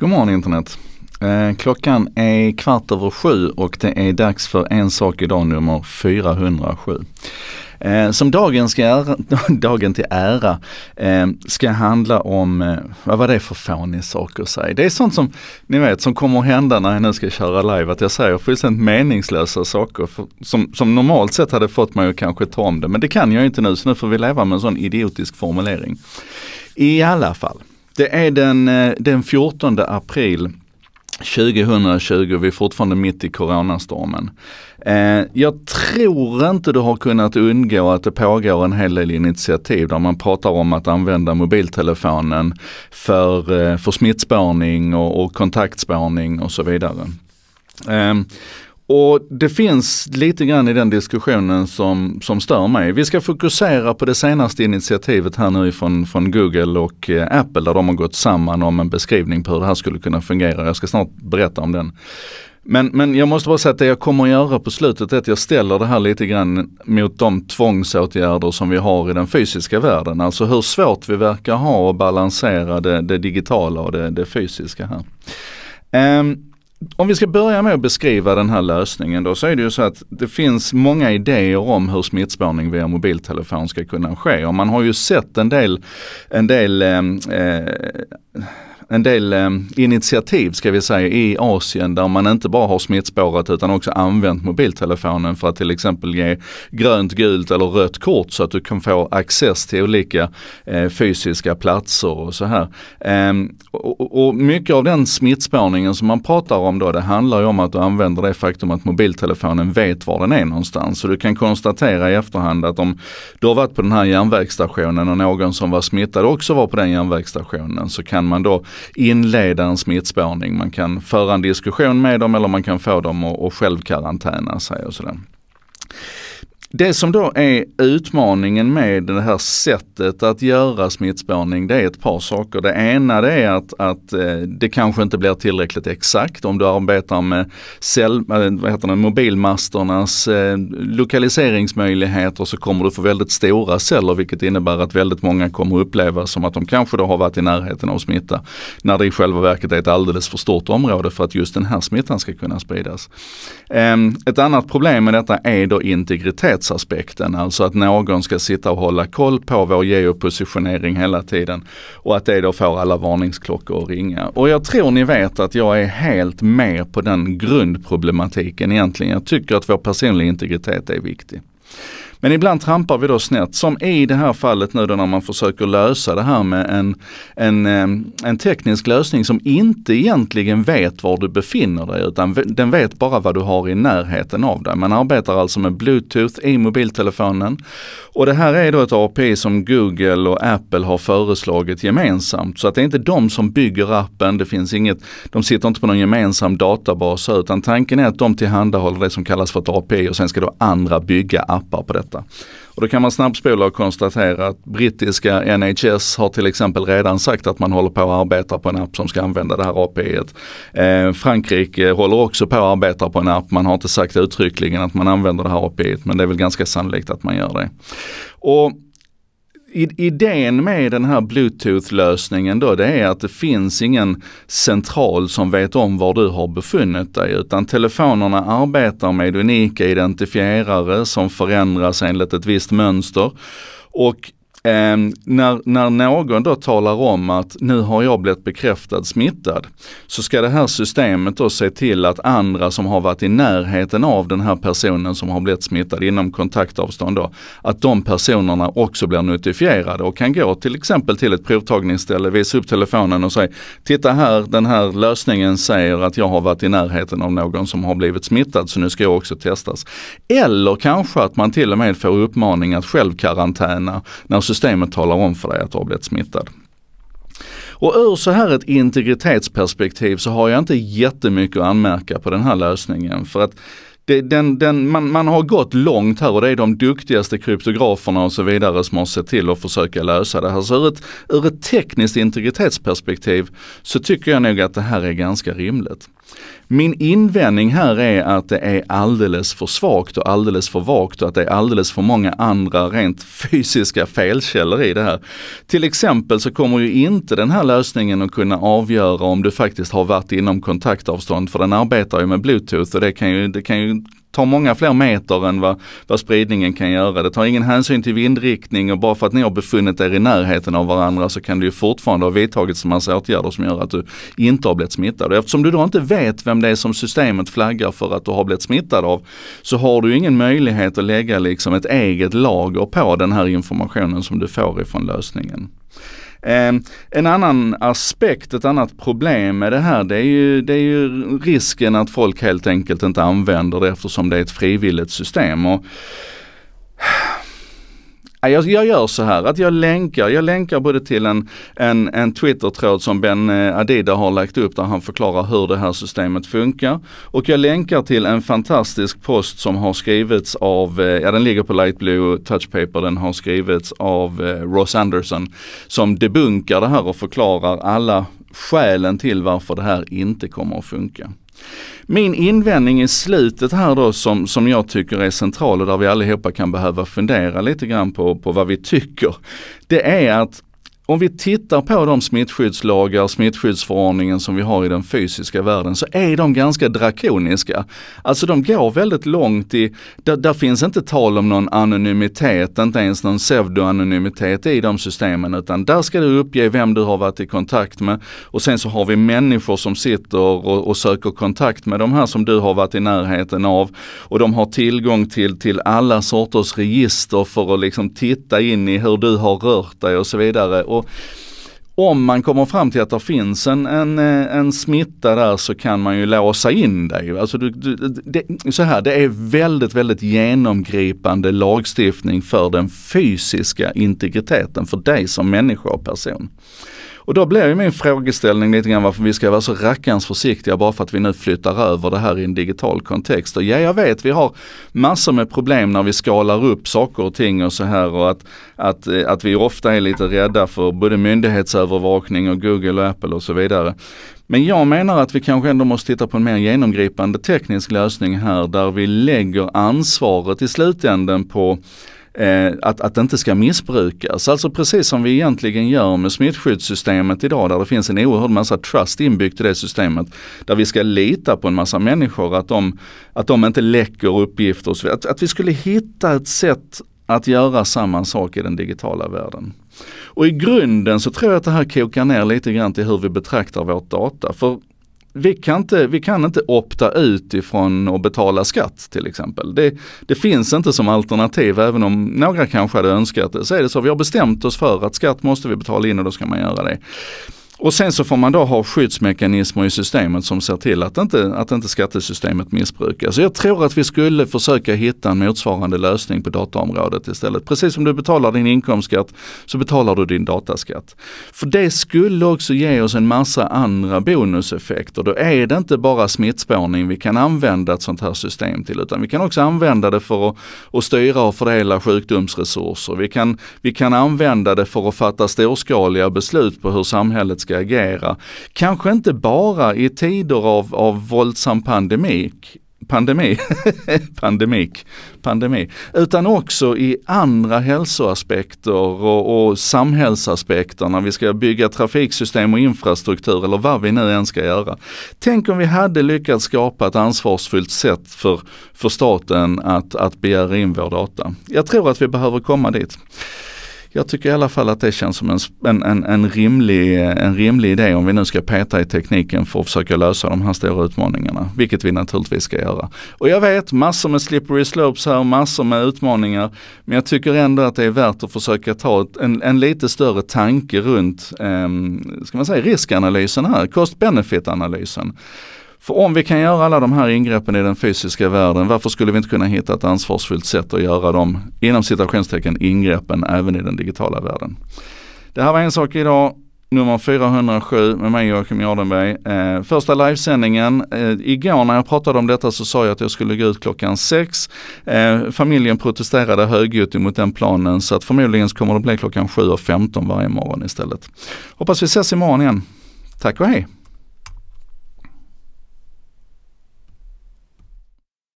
God morgon internet. Eh, klockan är kvart över sju och det är dags för En sak idag nummer 407. Eh, som dagen, ska ära, dagen till ära eh, ska handla om, eh, vad var det för fånig sak att säga? Det är sånt som, ni vet, som kommer att hända när jag nu ska köra live, att jag säger fullständigt meningslösa saker för, som, som normalt sett hade fått mig att kanske ta om det. Men det kan jag inte nu, så nu får vi leva med en sån idiotisk formulering. I alla fall. Det är den, eh, den 14 april 2020, vi är fortfarande mitt i coronastormen. Eh, jag tror inte du har kunnat undgå att det pågår en hel del initiativ där man pratar om att använda mobiltelefonen för, eh, för smittspårning och, och kontaktspårning och så vidare. Eh, och det finns lite grann i den diskussionen som, som stör mig. Vi ska fokusera på det senaste initiativet här nu från, från Google och eh, Apple där de har gått samman om en beskrivning på hur det här skulle kunna fungera. Jag ska snart berätta om den. Men, men jag måste bara säga att det jag kommer att göra på slutet är att jag ställer det här lite grann mot de tvångsåtgärder som vi har i den fysiska världen. Alltså hur svårt vi verkar ha att balansera det, det digitala och det, det fysiska här. Um, om vi ska börja med att beskriva den här lösningen då så är det ju så att det finns många idéer om hur smittspårning via mobiltelefon ska kunna ske. Och man har ju sett en del, en del eh, eh en del eh, initiativ ska vi säga i Asien där man inte bara har smittspårat utan också använt mobiltelefonen för att till exempel ge grönt, gult eller rött kort så att du kan få access till olika eh, fysiska platser och så här. Eh, och, och, mycket av den smittspårningen som man pratar om då det handlar ju om att du använder det faktum att mobiltelefonen vet var den är någonstans. Så du kan konstatera i efterhand att om du har varit på den här järnvägsstationen och någon som var smittad också var på den järnvägsstationen så kan man då inleda en smittspårning. Man kan föra en diskussion med dem eller man kan få dem att, att självkarantäna sig och sådär. Det som då är utmaningen med det här sättet att göra smittspårning det är ett par saker. Det ena det är att, att eh, det kanske inte blir tillräckligt exakt om du arbetar med cell, eh, vad heter det, mobilmasternas eh, lokaliseringsmöjligheter så kommer du få väldigt stora celler vilket innebär att väldigt många kommer uppleva som att de kanske då har varit i närheten av smitta. När det i själva verket är ett alldeles för stort område för att just den här smittan ska kunna spridas. Ehm, ett annat problem med detta är då integritet säkerhetsaspekten, alltså att någon ska sitta och hålla koll på vår geopositionering hela tiden och att det då får alla varningsklockor att ringa. Och jag tror ni vet att jag är helt med på den grundproblematiken egentligen. Jag tycker att vår personliga integritet är viktig. Men ibland trampar vi då snett, som i det här fallet nu då när man försöker lösa det här med en, en, eh, en teknisk lösning som inte egentligen vet var du befinner dig utan den vet bara vad du har i närheten av dig. Man arbetar alltså med bluetooth i mobiltelefonen och det här är då ett API som Google och Apple har föreslagit gemensamt. Så att det är inte de som bygger appen, det finns inget, de sitter inte på någon gemensam databas utan tanken är att de tillhandahåller det som kallas för ett API och sen ska då andra bygga appar på detta. Och då kan man snabbspola och konstatera att brittiska NHS har till exempel redan sagt att man håller på att arbeta på en app som ska använda det här API. Eh, Frankrike håller också på att arbeta på en app. Man har inte sagt uttryckligen att man använder det här API men det är väl ganska sannolikt att man gör det. Och idén med den här bluetooth-lösningen då det är att det finns ingen central som vet om var du har befunnit dig utan telefonerna arbetar med unika identifierare som förändras enligt ett visst mönster. Och Eh, när, när någon då talar om att nu har jag blivit bekräftad smittad, så ska det här systemet då se till att andra som har varit i närheten av den här personen som har blivit smittad inom kontaktavstånd då, att de personerna också blir notifierade och kan gå till exempel till ett provtagningsställe, visa upp telefonen och säga, titta här, den här lösningen säger att jag har varit i närheten av någon som har blivit smittad så nu ska jag också testas. Eller kanske att man till och med får uppmaning att självkarantäna när systemet talar om för dig att du har blivit smittad. Och ur så här ett integritetsperspektiv så har jag inte jättemycket att anmärka på den här lösningen. För att det, den, den, man, man, har gått långt här och det är de duktigaste kryptograferna och så vidare som har sett till att försöka lösa det här. Så ur ett, ur ett tekniskt integritetsperspektiv så tycker jag nog att det här är ganska rimligt. Min invändning här är att det är alldeles för svagt och alldeles för vagt och att det är alldeles för många andra rent fysiska felkällor i det här. Till exempel så kommer ju inte den här lösningen att kunna avgöra om du faktiskt har varit inom kontaktavstånd för den arbetar ju med bluetooth och det kan ju, det kan ju tar många fler meter än vad, vad spridningen kan göra. Det tar ingen hänsyn till vindriktning och bara för att ni har befunnit er i närheten av varandra så kan det ju fortfarande ha vidtagits en massa åtgärder som gör att du inte har blivit smittad. Eftersom du då inte vet vem det är som systemet flaggar för att du har blivit smittad av så har du ingen möjlighet att lägga liksom ett eget lager på den här informationen som du får ifrån lösningen. Ehm, en annan aspekt, ett annat problem med det här det är, ju, det är ju risken att folk helt enkelt inte använder det eftersom det är ett frivilligt system. Och jag, jag gör så här att jag länkar, jag länkar både till en, en, en Twitter-tråd som Ben eh, Adida har lagt upp där han förklarar hur det här systemet funkar. Och jag länkar till en fantastisk post som har skrivits av, eh, ja den ligger på Lightblue Touchpaper, den har skrivits av eh, Ross Anderson som debunkar det här och förklarar alla skälen till varför det här inte kommer att funka. Min invändning i slutet här då som, som jag tycker är central och där vi allihopa kan behöva fundera lite grann på, på vad vi tycker. Det är att om vi tittar på de smittskyddslagar, smittskyddsförordningen som vi har i den fysiska världen så är de ganska drakoniska. Alltså de går väldigt långt i, där, där finns inte tal om någon anonymitet, inte ens någon pseudoanonymitet i de systemen utan där ska du uppge vem du har varit i kontakt med och sen så har vi människor som sitter och, och söker kontakt med de här som du har varit i närheten av och de har tillgång till, till alla sorters register för att liksom titta in i hur du har rört dig och så vidare. Och om man kommer fram till att det finns en, en, eh, en smitta där så kan man ju låsa in dig. Alltså du, du, det, så här, det är väldigt, väldigt genomgripande lagstiftning för den fysiska integriteten för dig som människa och person. Och då blir ju min frågeställning lite grann varför vi ska vara så rackarns försiktiga bara för att vi nu flyttar över det här i en digital kontext. Och ja, jag vet, vi har massor med problem när vi skalar upp saker och ting och så här och att, att, eh, att vi ofta är lite rädda för både myndighetsövervakning och Google och Apple och så vidare. Men jag menar att vi kanske ändå måste titta på en mer genomgripande teknisk lösning här där vi lägger ansvaret i slutänden på eh, att, att det inte ska missbrukas. Alltså precis som vi egentligen gör med smittskyddssystemet idag där det finns en oerhörd massa trust inbyggt i det systemet. Där vi ska lita på en massa människor att de, att de inte läcker uppgifter. Och så att, att vi skulle hitta ett sätt att göra samma sak i den digitala världen. Och i grunden så tror jag att det här kokar ner lite grann till hur vi betraktar vårt data. För vi kan, inte, vi kan inte opta ut ifrån att betala skatt till exempel. Det, det finns inte som alternativ även om några kanske hade önskat det. Så är det så, vi har bestämt oss för att skatt måste vi betala in och då ska man göra det. Och sen så får man då ha skyddsmekanismer i systemet som ser till att inte, att inte skattesystemet missbrukas. Så jag tror att vi skulle försöka hitta en motsvarande lösning på dataområdet istället. Precis som du betalar din inkomstskatt så betalar du din dataskatt. För det skulle också ge oss en massa andra bonuseffekter. Då är det inte bara smittspårning vi kan använda ett sånt här system till utan vi kan också använda det för att, att styra och fördela sjukdomsresurser. Vi kan, vi kan använda det för att fatta storskaliga beslut på hur samhället ska ska agera. Kanske inte bara i tider av, av våldsam pandemik, pandemi, pandemik, pandemi, utan också i andra hälsoaspekter och, och samhällsaspekter när vi ska bygga trafiksystem och infrastruktur eller vad vi nu än ska göra. Tänk om vi hade lyckats skapa ett ansvarsfullt sätt för, för staten att, att begära in vår data. Jag tror att vi behöver komma dit jag tycker i alla fall att det känns som en, en, en, rimlig, en rimlig idé om vi nu ska peta i tekniken för att försöka lösa de här stora utmaningarna. Vilket vi naturligtvis ska göra. Och jag vet massor med slippery slopes här, massor med utmaningar. Men jag tycker ändå att det är värt att försöka ta ett, en, en lite större tanke runt eh, ska man säga, riskanalysen här, cost-benefit-analysen. För om vi kan göra alla de här ingreppen i den fysiska världen, varför skulle vi inte kunna hitta ett ansvarsfullt sätt att göra dem, inom citationstecken, ingreppen även i den digitala världen. Det här var en sak idag nummer 407 med mig Joakim Jardenberg. Eh, första livesändningen, eh, igår när jag pratade om detta så sa jag att jag skulle gå ut klockan sex. Eh, familjen protesterade högljutt mot den planen så att förmodligen kommer det bli klockan 7.15 varje morgon istället. Hoppas vi ses imorgon igen. Tack och hej!